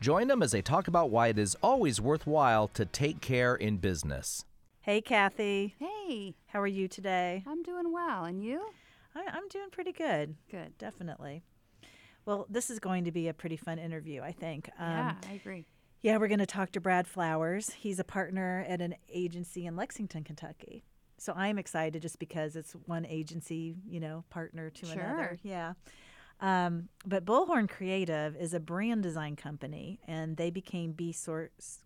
Join them as they talk about why it is always worthwhile to take care in business. Hey, Kathy. Hey, How are you today? I'm doing well. And you? I, I'm doing pretty good. Good. Definitely. Well, this is going to be a pretty fun interview, I think. Um, yeah, I agree. Yeah, we're going to talk to Brad Flowers. He's a partner at an agency in Lexington, Kentucky. So I'm excited just because it's one agency, you know, partner to another. Yeah. Um, but Bullhorn Creative is a brand design company, and they became B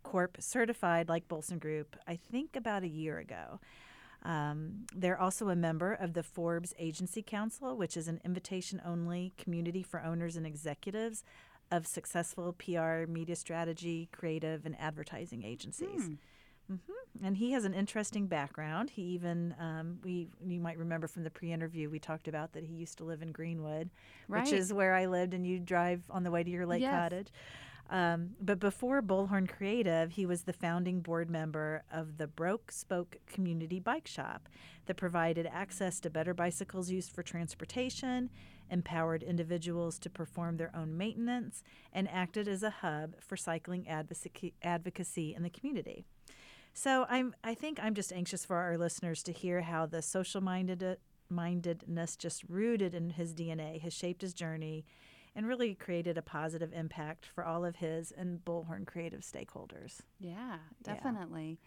Corp certified, like Bolson Group, I think about a year ago. Um, they're also a member of the Forbes Agency Council, which is an invitation only community for owners and executives of successful PR, media strategy, creative, and advertising agencies. Hmm And he has an interesting background. He even, um, we you might remember from the pre-interview, we talked about that he used to live in Greenwood, Right. which is where I lived, and you drive on the way to your lake Yes. cottage. Um, but before Bullhorn Creative, he was the founding board member of the Broke Spoke Community Bike Shop that provided access to better bicycles used for transportation, empowered individuals to perform their own maintenance, and acted as a hub for cycling advocacy, advocacy in the community. So I'm I think I'm just anxious for our listeners to hear how the social minded mindedness just rooted in his DNA has shaped his journey and really created a positive impact for all of his and Bullhorn creative stakeholders. Yeah, Yeah. definitely.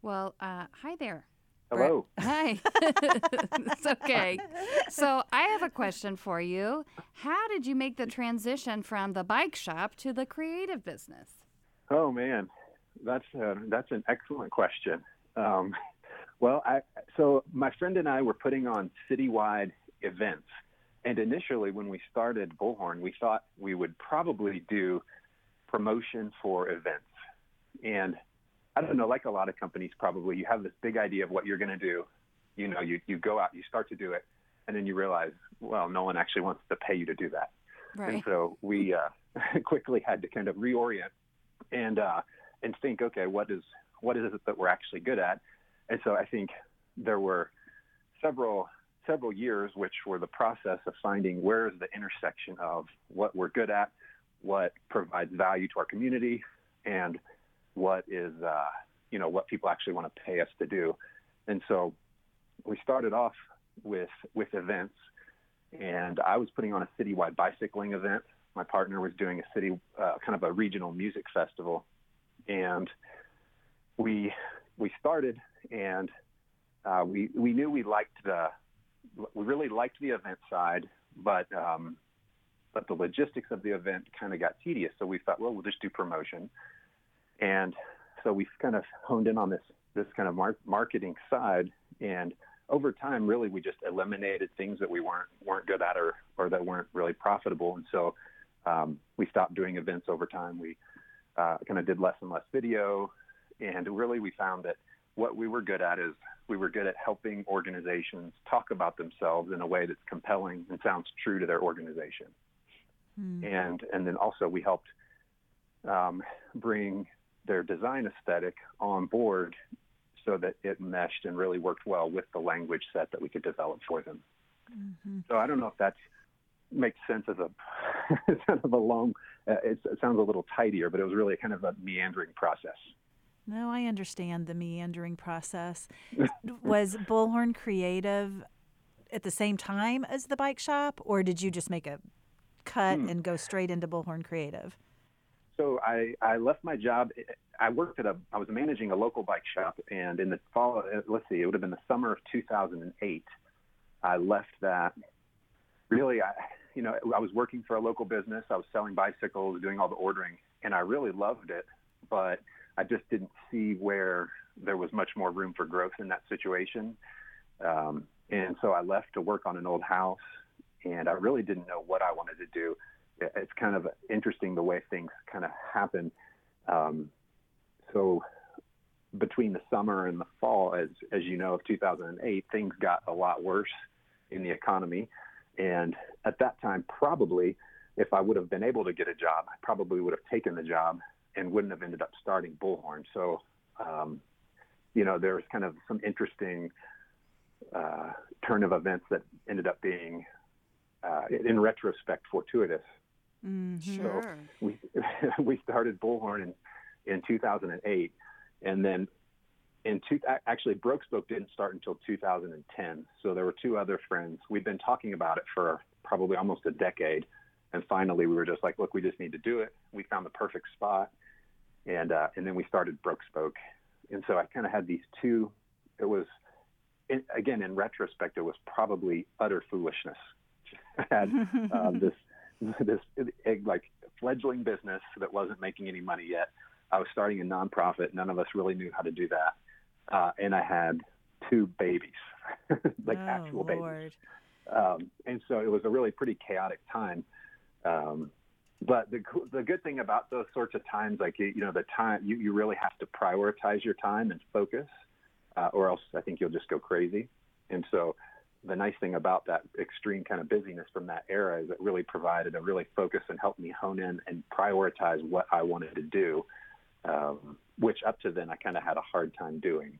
Well, uh, hi there. Hello. Hi. it's okay. So I have a question for you. How did you make the transition from the bike shop to the creative business? Oh man, that's uh, that's an excellent question. Um, well, I, so my friend and I were putting on citywide events, and initially when we started Bullhorn, we thought we would probably do promotion for events. And I don't know, like a lot of companies, probably you have this big idea of what you're going to do. You know, you you go out, you start to do it, and then you realize, well, no one actually wants to pay you to do that. Right. And so we uh, quickly had to kind of reorient and uh, and think, okay, what is what is it that we're actually good at? And so I think there were several several years, which were the process of finding where is the intersection of what we're good at, what provides value to our community, and what is uh, you know what people actually want to pay us to do. And so we started off with with events, and I was putting on a citywide bicycling event. My partner was doing a city uh, kind of a regional music festival, and we we started and uh, we we knew we liked the we really liked the event side, but um, but the logistics of the event kind of got tedious. So we thought, well, we'll just do promotion, and so we kind of honed in on this this kind of mar- marketing side, and over time, really, we just eliminated things that we weren't weren't good at or or that weren't really profitable, and so um, we stopped doing events over time. We uh, kind of did less and less video, and really, we found that what we were good at is we were good at helping organizations talk about themselves in a way that's compelling and sounds true to their organization. And and then also we helped um, bring their design aesthetic on board so that it meshed and really worked well with the language set that we could develop for them. So I don't know if that makes sense as a kind of a long. Uh, it, it sounds a little tidier, but it was really kind of a meandering process. No, I understand the meandering process. was Bullhorn creative at the same time as the bike shop, or did you just make a cut and go straight into Bullhorn Creative? So I, I left my job. I worked at a, I was managing a local bike shop, and in the fall, uh, let's see, it would have been the summer of 2008. I left that. Really, I, you know, I was working for a local business. I was selling bicycles, doing all the ordering, and I really loved it, but I just didn't see where there was much more room for growth in that situation. Um, and so I left to work on an old house, and I really didn't know what I wanted to do. It's kind of interesting the way things kind of happen. Um, so between the summer and the fall, as as you know, of 2008, things got a lot worse in the economy, and at that time, probably if I would have been able to get a job, I probably would have taken the job and wouldn't have ended up starting Bullhorn. So, um, you know, there was kind of some interesting uh, turn of events that ended up being, uh, in retrospect, fortuitous. Mm-hmm. Sure. So we we started Bullhorn in in 2008, and then in two, actually Broke Spoke didn't start until 2010. So there were two other friends. We'd been talking about it for probably almost a decade, and finally we were just like, look, we just need to do it. We found the perfect spot, and uh, and then we started Broke Spoke. And so I kind of had these two. It was in, again in retrospect, it was probably utter foolishness. I had um, this this like fledgling business that wasn't making any money yet. I was starting a nonprofit. None of us really knew how to do that, uh, and I had two babies, like oh, actual Lord. babies. Um, and so it was a really pretty chaotic time. Um, but the the good thing about those sorts of times, like you know, the time you, you really have to prioritize your time and focus, uh, or else I think you'll just go crazy. And so the nice thing about that extreme kind of busyness from that era is it really provided a really focus and helped me hone in and prioritize what I wanted to do, um, which up to then I kind of had a hard time doing.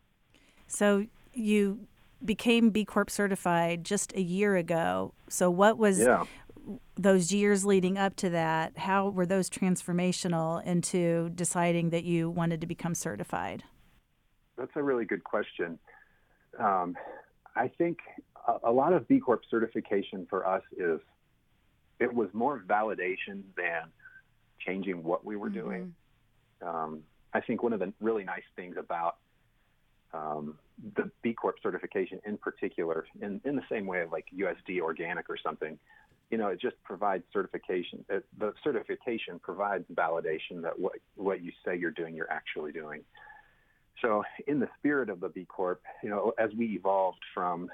So you became B Corp certified just a year ago. So what was Yeah. those years leading up to that? How were those transformational into deciding that you wanted to become certified? That's a really good question. Um, I think a, a lot of B Corp certification for us is it was more validation than changing what we were doing. Um, I think one of the really nice things about um, the B Corp certification in particular, in, in the same way of like USDA organic or something, you know, it just provides certification. It, the certification provides validation that what, what you say you're doing, you're actually doing. So, in the spirit of the B Corp, you know, as we evolved from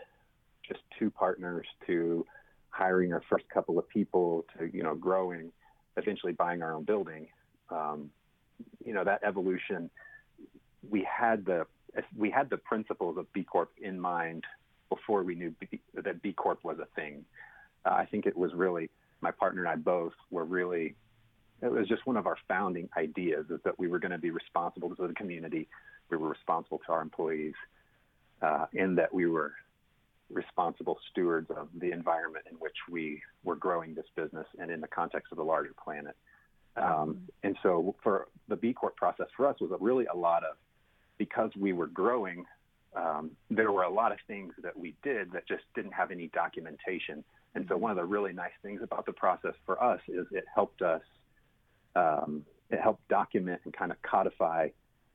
just two partners to hiring our first couple of people to, you know, growing, eventually buying our own building, um, you know, that evolution, we had the we had the principles of B Corp in mind before we knew B, that B Corp was a thing. Uh, I think it was really my partner and I both were really. It was just one of our founding ideas is that we were going to be responsible to the community, we were responsible to our employees, uh, and that we were responsible stewards of the environment in which we were growing this business and in the context of the larger planet. Um, and so for the B Corp process for us was really a lot of because we were growing, um, there were a lot of things that we did that just didn't have any documentation. And so one of the really nice things about the process for us is it helped us, um, it helped document and kind of codify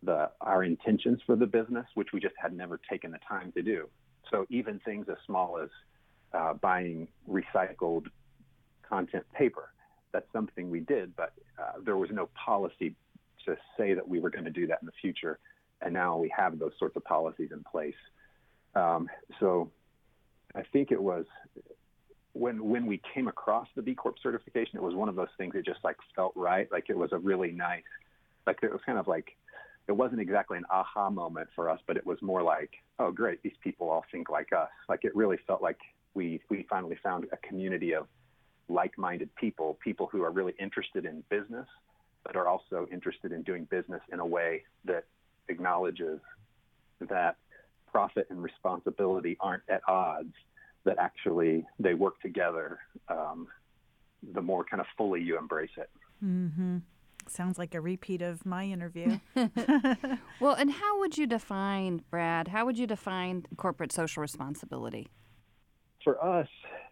the our intentions for the business, which we just had never taken the time to do. So even things as small as uh, buying recycled content paper, that's something we did, but uh, there was no policy to say that we were going to do that in the future and now we have those sorts of policies in place. Um, so I think it was when when we came across the B Corp certification, it was one of those things that just like felt right. Like it was a really nice, like it was kind of like it wasn't exactly an aha moment for us, but it was more like, oh great, these people all think like us. Like it really felt like we we finally found a community of like-minded people, people who are really interested in business, but are also interested in doing business in a way that acknowledges that profit and responsibility aren't at odds, that actually they work together, um, the more kind of fully you embrace it. Mm-hmm. Sounds like a repeat of my interview. Well, and how would you define, Brad, how would you define corporate social responsibility? For us, I-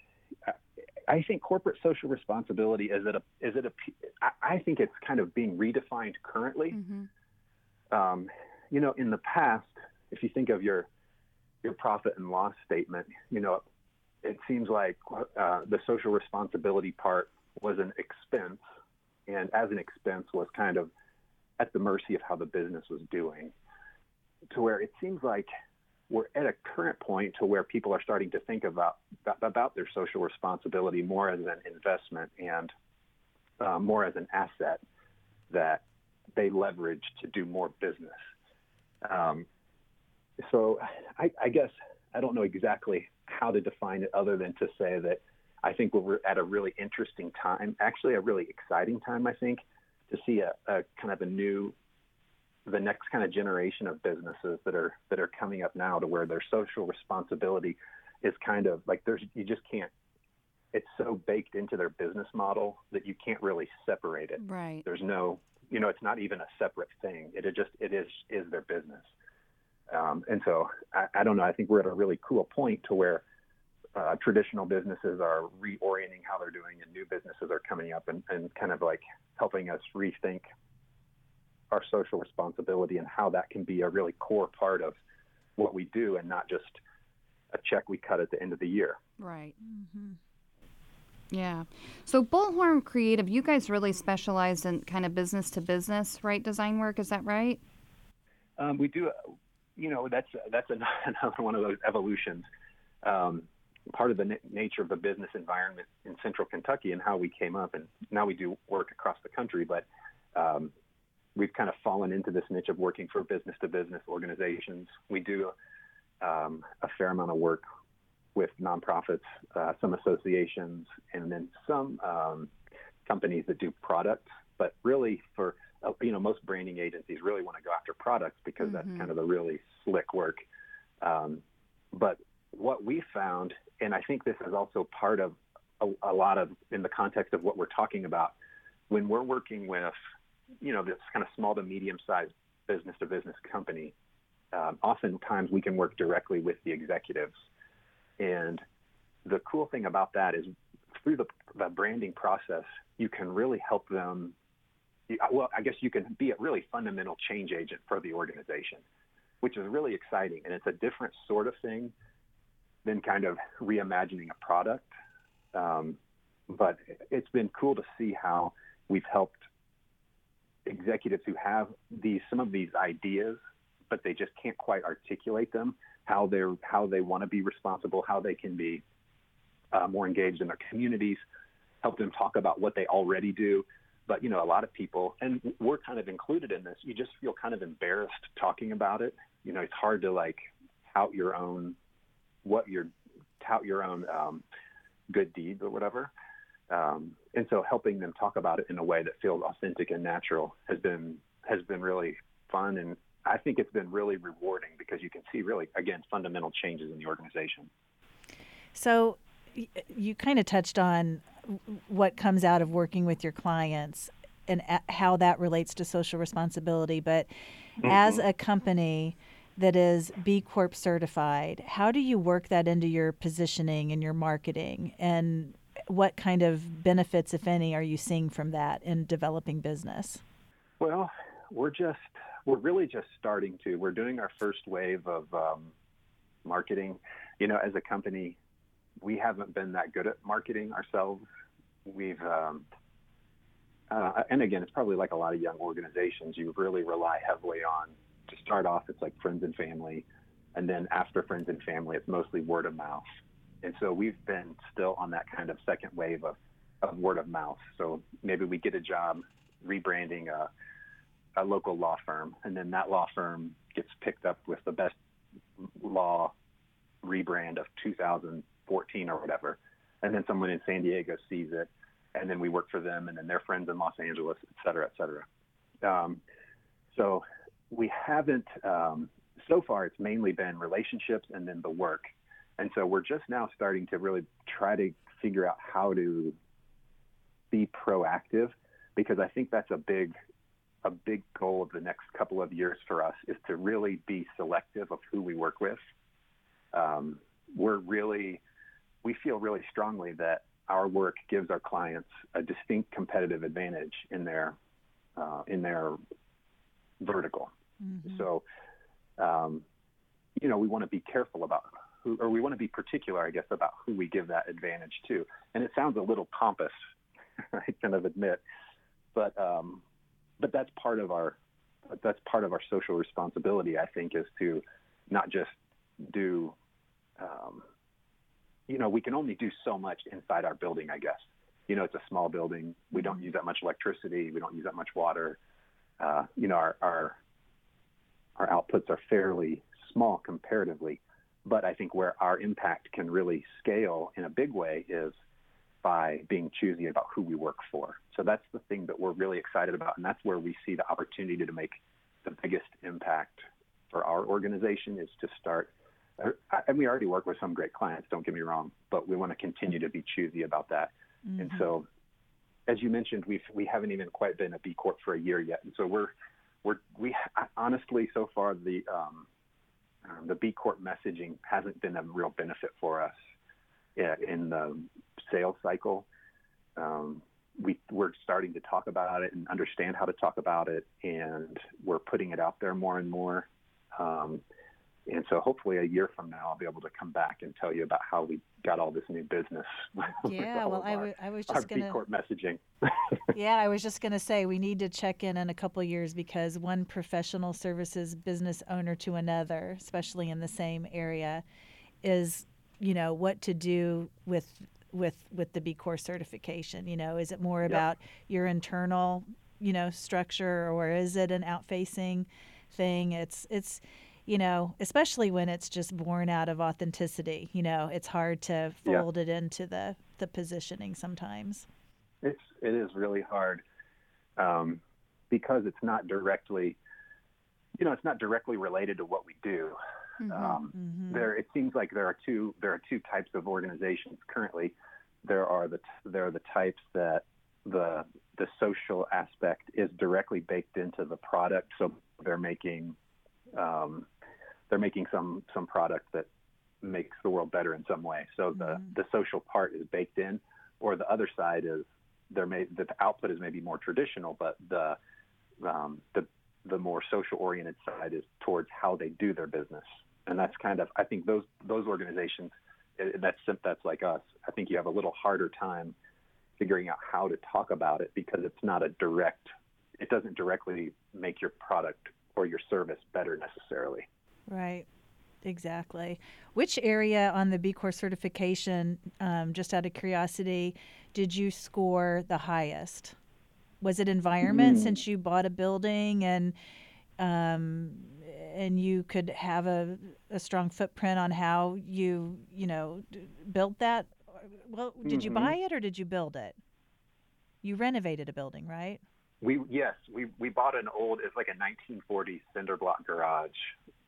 I think corporate social responsibility is it a is it a I- think it's kind of being redefined currently. Mm-hmm. um, you know, in the past, if you think of your your profit and loss statement, you know, it seems like uh, the social responsibility part was an expense, and as an expense was kind of at the mercy of how the business was doing. To where it seems like we're at a current point to where people are starting to think about about their social responsibility more as an investment and uh, more as an asset that they leverage to do more business. Um, so I, I guess I don't know exactly how to define it other than to say that I think we're at a really interesting time, actually a really exciting time, I think, to see a, a kind of a new, the next kind of generation of businesses that are that are coming up now to where their social responsibility is kind of like there's you just can't it's so baked into their business model that you can't really separate it. Right. There's no, you know, it's not even a separate thing. It, it just it is is their business. Um, and so I, I don't know. I think we're at a really cool point to where uh, traditional businesses are reorienting how they're doing, and new businesses are coming up and, and kind of like helping us rethink our social responsibility and how that can be a really core part of what we do, and not just a check we cut at the end of the year. Right. Mm-hmm. Yeah. So Bullhorn Creative, you guys really specialize in kind of business to business, right? Design work, is that right? Um, we do, you know, that's that's another one of those evolutions. Um, part of the na- nature of the business environment in Central Kentucky and how we came up, and now we do work across the country, but um, we've kind of fallen into this niche of working for business to business organizations. We do um, a fair amount of work with nonprofits, uh, some associations, and then some um, companies that do products. But really, for uh, you know, most branding agencies really want to go after products because Mhm. that's kind of the really slick work. Um, but what we found, and I think this is also part of a, a lot of in the context of what we're talking about, when we're working with, you know, this kind of small to medium sized business to business company, um, oftentimes we can work directly with the executives. And the cool thing about that is through the, the branding process, you can really help them. Well, I guess you can be a really fundamental change agent for the organization, which is really exciting. And it's a different sort of thing than kind of reimagining a product. Um, but it's been cool to see how we've helped executives who have these some of these ideas, but they just can't quite articulate them. How they're how they want to be responsible, how they can be uh, more engaged in their communities, help them talk about what they already do. But you know, a lot of people, and we're kind of included in this. You just feel kind of embarrassed talking about it. You know, it's hard to like tout your own what your tout your own um, good deeds or whatever. Um, and so helping them talk about it in a way that feels authentic and natural has been has been really fun and I think it's been really rewarding because you can see really again fundamental changes in the organization. So you kind of touched on what comes out of working with your clients and how that relates to social responsibility. But as a company that is B Corp certified, how do you work that into your positioning and your marketing? And what kind of benefits, if any, are you seeing from that in developing business? Well, we're just we're really just starting to. We're doing our first wave of um, marketing. You know, as a company, we haven't been that good at marketing ourselves. We've um, uh, and again, it's probably like a lot of young organizations. You really rely heavily on to start off. It's like friends and family, and then after friends and family, it's mostly word of mouth. And so we've been still on that kind of second wave of, of word of mouth. So maybe we get a job rebranding a, a local law firm, and then that law firm gets picked up with the best law rebrand of 2014 or whatever. And then someone in San Diego sees it, and then we work for them, and then their friends in Los Angeles, et cetera, et cetera. Um, so we haven't, um, so far, it's mainly been relationships and then the work. And so we're just now starting to really try to figure out how to be proactive because I think that's a big a big goal of the next couple of years for us is to really be selective of who we work with. Um, we're really we feel really strongly that our work gives our clients a distinct competitive advantage in their uh, in their vertical. So, um, you know, we want to be careful about who, or we want to be particular, I guess, about who we give that advantage to. And it sounds a little pompous, I kind of admit, but um, but that's part of our that's part of our social responsibility. I think is to not just do, um, you know, we can only do so much inside our building. I guess, you know, it's a small building. We don't use that much electricity. We don't use that much water. uh, you know, our, our our outputs are fairly small comparatively, but I think where our impact can really scale in a big way is by being choosy about who we work for. So that's the thing that we're really excited about, and that's where we see the opportunity to make the biggest impact for our organization is to start. And we already work with some great clients, don't get me wrong, but we want to continue to be choosy about that. Mm-hmm. And so, as you mentioned, we've we haven't even quite been a B Corp for a year yet, and so we're we're we honestly so far the um, um, the B Corp messaging hasn't been a real benefit for us in the sales cycle. Um, we, we're starting to talk about it and understand how to talk about it, and we're putting it out there more and more. Um, and so hopefully a year from now, I'll be able to come back and tell you about how we got all this new business. Yeah, well, I, w- I was just going to. messaging. yeah, I was just going to say we need to check in in a couple years because one professional services business owner to another, especially in the same area, is, you know, what to do with with with the B Corp certification. You know, is it more yep. about your internal, you know, structure or is it an out facing thing? It's it's you know, especially when it's just born out of authenticity. You know, it's hard to fold yeah. it into the the positioning sometimes. It's it is really hard um, because it's not directly, you know, it's not directly related to what we do. Mm-hmm. Um, mm-hmm. There, it seems like there are two there are two types of organizations currently. There are the there are the types that the the social aspect is directly baked into the product, so they're making um, they're making some some product that makes the world better in some way. So the mm-hmm. the social part is baked in, or the other side is there may the output is maybe more traditional, but the um, the the more social oriented side is towards how they do their business, and that's kind of I think those those organizations that's that's like us. I think you have a little harder time figuring out how to talk about it because it's not a direct it doesn't directly make your product or your service better necessarily. Right. Exactly. Which area on the B Corp certification, um, just out of curiosity, did you score the highest? Was it environment mm. since you bought a building and um, and you could have a, a strong footprint on how you you know built that? Well, did mm-hmm. you buy it or did you build it? You renovated a building, right? We yes, we we bought an old it's like a 1940s cinder block garage,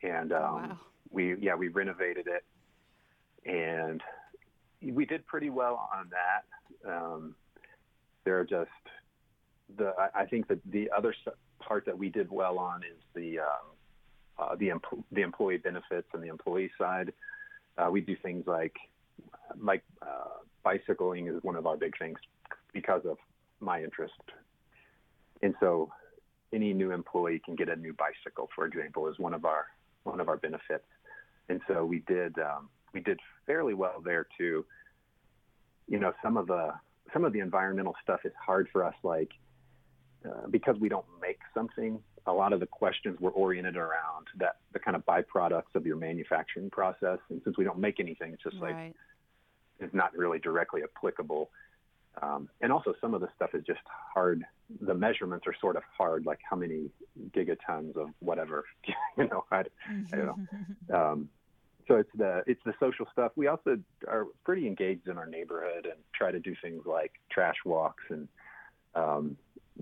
and oh, um, wow. we yeah we renovated it, and we did pretty well on that. Um, there are just the I, I think that the other part that we did well on is the um, uh, the em- the employee benefits and the employee side. Uh, we do things like like uh, bicycling is one of our big things because of my interest and so any new employee can get a new bicycle, for example, is one of our one of our benefits. And so we did um, we did fairly well there too. You know, some of the some of the environmental stuff is hard for us, like uh, because we don't make something. A lot of the questions were oriented around that the kind of byproducts of your manufacturing process, and since we don't make anything, it's just right. like it's not really directly applicable. Um, and also, some of the stuff is just hard. The measurements are sort of hard, like how many gigatons of whatever, you know. I, I don't know. Um, so it's the it's the social stuff. We also are pretty engaged in our neighborhood and try to do things like trash walks and um,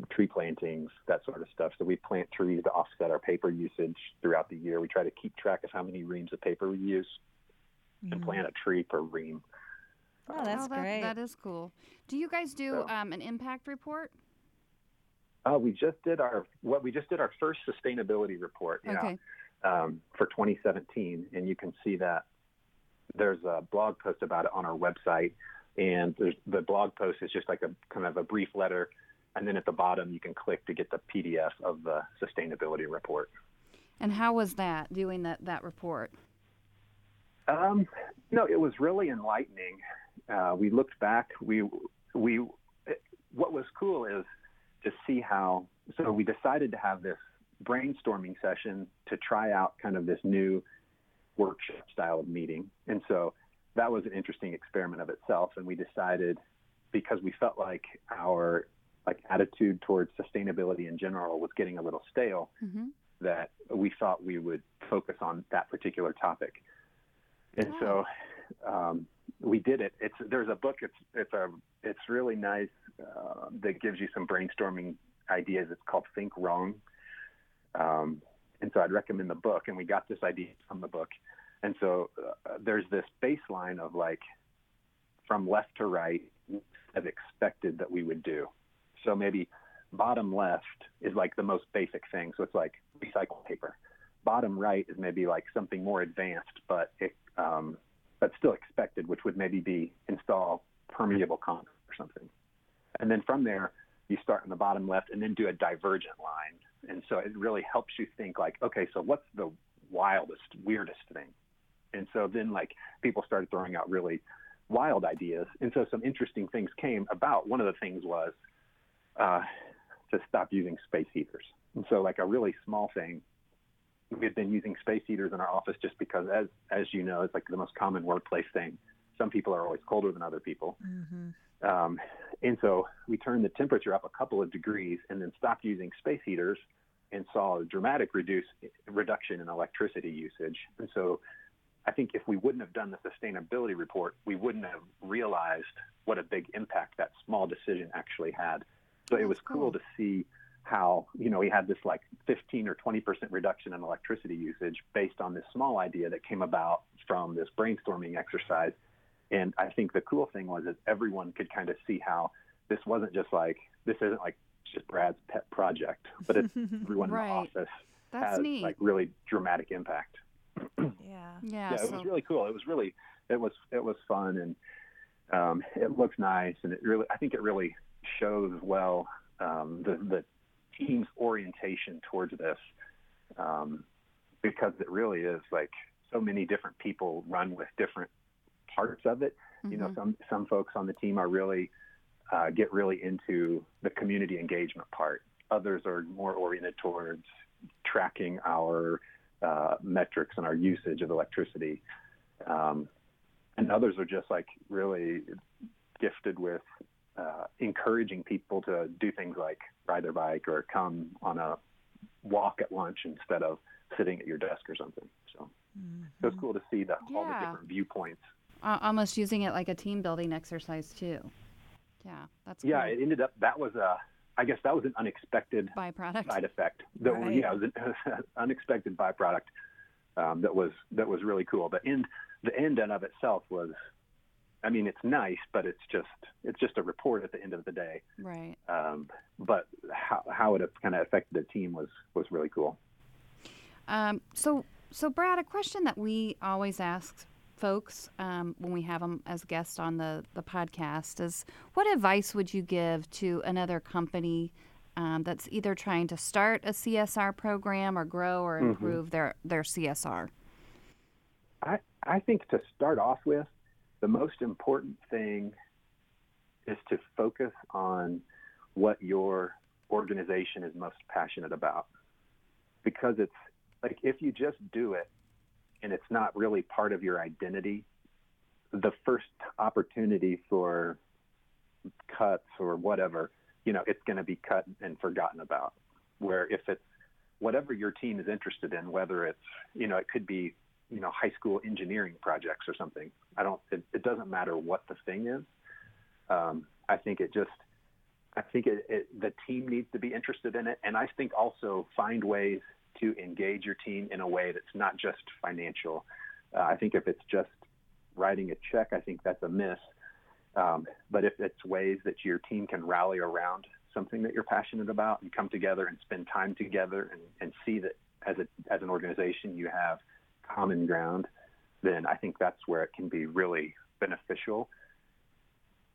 tree plantings, that sort of stuff. So we plant trees to offset our paper usage throughout the year. We try to keep track of how many reams of paper we use mm-hmm. and plant a tree per ream. Oh, that's oh, that, great. That is cool. Do you guys do so, um, an impact report? Uh, we just did our what we just did our first sustainability report. okay. um, for 2017, and you can see that there's a blog post about it on our website, and the blog post is just like a kind of a brief letter, and then at the bottom you can click to get the PDF of the sustainability report. And how was that doing that that report? Um, no, it was really enlightening uh, we looked back. We we what was cool is to see how. So we decided to have this brainstorming session to try out kind of this new workshop style of meeting, and so that was an interesting experiment of itself. And we decided because we felt like our like attitude towards sustainability in general was getting a little stale Mm-hmm. that we thought we would focus on that particular topic. And so um, we did it. It's there's a book. It's it's a it's really nice uh, that gives you some brainstorming ideas. It's called Think Wrong. Um, and so I'd recommend the book. And we got this idea from the book. And so uh, there's this baseline of like from left to right as expected that we would do. So maybe bottom left is like the most basic thing. So it's like recycle paper. Bottom right is maybe like something more advanced, but it, um, but still expected, which would maybe be install permeable concrete or something. And then from there, you start in the bottom left and then do a divergent line. And so it really helps you think like, okay, so what's the wildest, weirdest thing? And so then like people started throwing out really wild ideas. And so some interesting things came about. One of the things was uh, to stop using space heaters. And so like a really small thing, we've been using space heaters in our office just because as as you know, it's like the most common workplace thing. Some people are always colder than other people. Mm-hmm. Um, and so we turned the temperature up a couple of degrees and then stopped using space heaters and saw a dramatic reduce, reduction in electricity usage. And so I think if we wouldn't have done the sustainability report, we wouldn't have realized what a big impact that small decision actually had. So it was cool cool. to see how, you know, we had this like 15 or 20% reduction in electricity usage based on this small idea that came about from this brainstorming exercise. And I think the cool thing was that everyone could kind of see how this wasn't just like, this isn't like just Brad's pet project, but it's everyone in the office That's has neat. like really dramatic impact. yeah. yeah. yeah, it was really cool. It was really, it was, it was fun and um, it looks nice. And it really, I think it really shows well um, the, the team's orientation towards this um, because it really is like so many different people run with different parts of it. You know, Mhm. some, some folks on the team are really, uh, get really into the community engagement part. Others are more oriented towards tracking our uh, metrics and our usage of electricity. Um, and others are just like really gifted with uh, encouraging people to do things like ride their bike or come on a walk at lunch instead of sitting at your desk or something. So, so it's cool to see the, all the different viewpoints. uh, almost using it like a team building exercise too. Yeah, that's Yeah, cool. it ended up that was a, I guess that was an unexpected byproduct. side effect. That Right. yeah, it was an unexpected byproduct um, that was that was really cool. The end, the end in of itself was, I mean, it's nice, but it's just it's just a report at the end of the day. Right. Um, but how how it kind of affected the team was was really cool. Um, so, so Brad, a question that we always ask folks um, when we have them as guests on the the podcast is, what advice would you give to another company um, that's either trying to start a CSR program or grow or improve their their CSR? I, I think to start off with, the most important thing is to focus on what your organization is most passionate about. Because it's like if you just do it and it's not really part of your identity, the first opportunity for cuts or whatever, you know, it's going to be cut and forgotten about. Where if it's whatever your team is interested in, whether it's, you know, it could be you know high school engineering projects or something. I don't. It, it doesn't matter what the thing is. Um, I think it just. I think it, it, the team needs to be interested in it, and I think also find ways to engage your team in a way that's not just financial. Uh, I think if it's just writing a check, I think that's a miss. Um, but if it's ways that your team can rally around something that you're passionate about and come together and spend time together and, and see that as a as an organization you have common ground, then I think that's where it can be really beneficial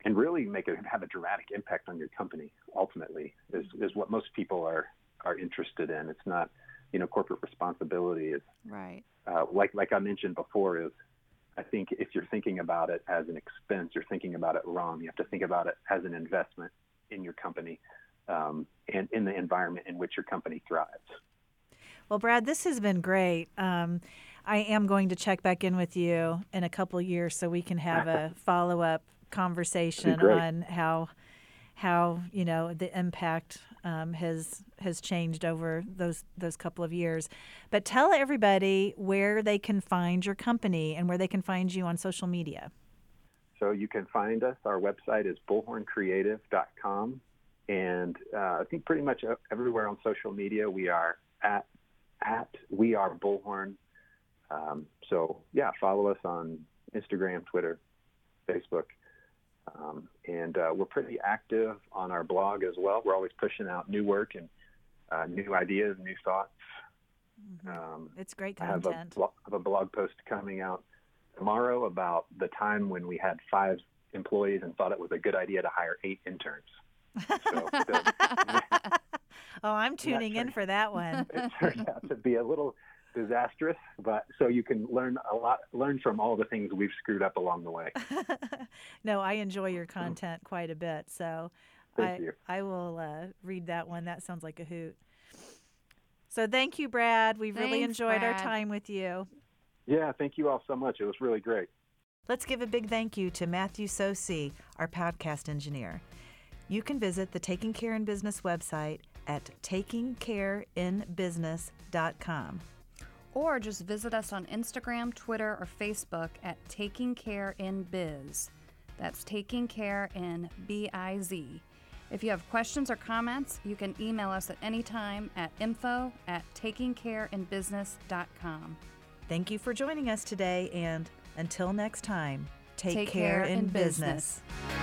and really make it have a dramatic impact on your company. Ultimately, is is what most people are are interested in. It's not, you know, corporate responsibility is Right. uh, like like I mentioned before is. I think if you're thinking about it as an expense, you're thinking about it wrong. You have to think about it as an investment in your company um, and in the environment in which your company thrives. Well, Brad, this has been great. Um, I am going to check back in with you in a couple years so we can have a follow up conversation on how how you know the impact um, has has changed over those those couple of years. But tell everybody where they can find your company and where they can find you on social media. So you can find us. Our website is bullhorncreative.com, and uh, I think pretty much everywhere on social media we are at at we are bullhorn. Um, so yeah, follow us on Instagram, Twitter, Facebook. Um, and uh, we're pretty active on our blog as well. We're always pushing out new work and uh, new ideas, new thoughts. Mm-hmm. Um, it's great content. I have, a blo- have a blog post coming out tomorrow about the time when we had five employees and thought it was a good idea to hire eight interns. So, oh, I'm tuning in for that one. it turned out to be a little disastrous, but so you can learn a lot, learn from all the things we've screwed up along the way. no, I enjoy your content quite a bit, so thank I you. I will uh, read that one. That sounds like a hoot. So thank you, Brad. We've Thanks, really enjoyed Brad. our time with you. Yeah, thank you all so much. It was really great. Let's give a big thank you to Matthew Sosi, our podcast engineer. You can visit the Taking Care in Business website at takingcareinbusiness.com. Or just visit us on Instagram, Twitter, or Facebook at Taking Care in Biz. That's Taking Care in B I Z. If you have questions or comments, you can email us at any time at info at takingcareinbusiness.com. Thank you for joining us today, and until next time, take, Take care, care in in business. business.